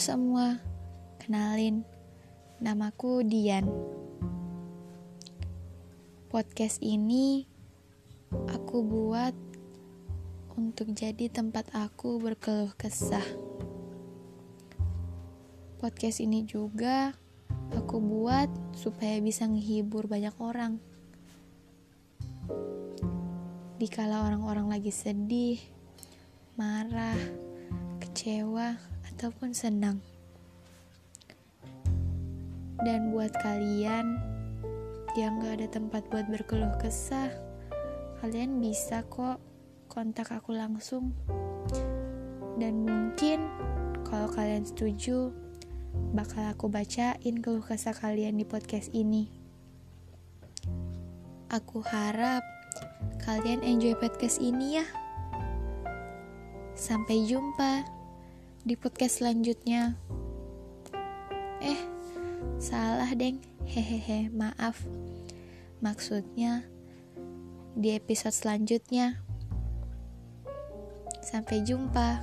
semua, kenalin, namaku Dian. Podcast ini aku buat untuk jadi tempat aku berkeluh kesah. Podcast ini juga aku buat supaya bisa menghibur banyak orang. Dikala orang-orang lagi sedih, marah, kecewa, ataupun senang. Dan buat kalian yang gak ada tempat buat berkeluh kesah, kalian bisa kok kontak aku langsung. Dan mungkin kalau kalian setuju, bakal aku bacain keluh kesah kalian di podcast ini. Aku harap kalian enjoy podcast ini ya. Sampai jumpa di podcast selanjutnya. Eh, salah deng. Hehehe, maaf. Maksudnya di episode selanjutnya. Sampai jumpa.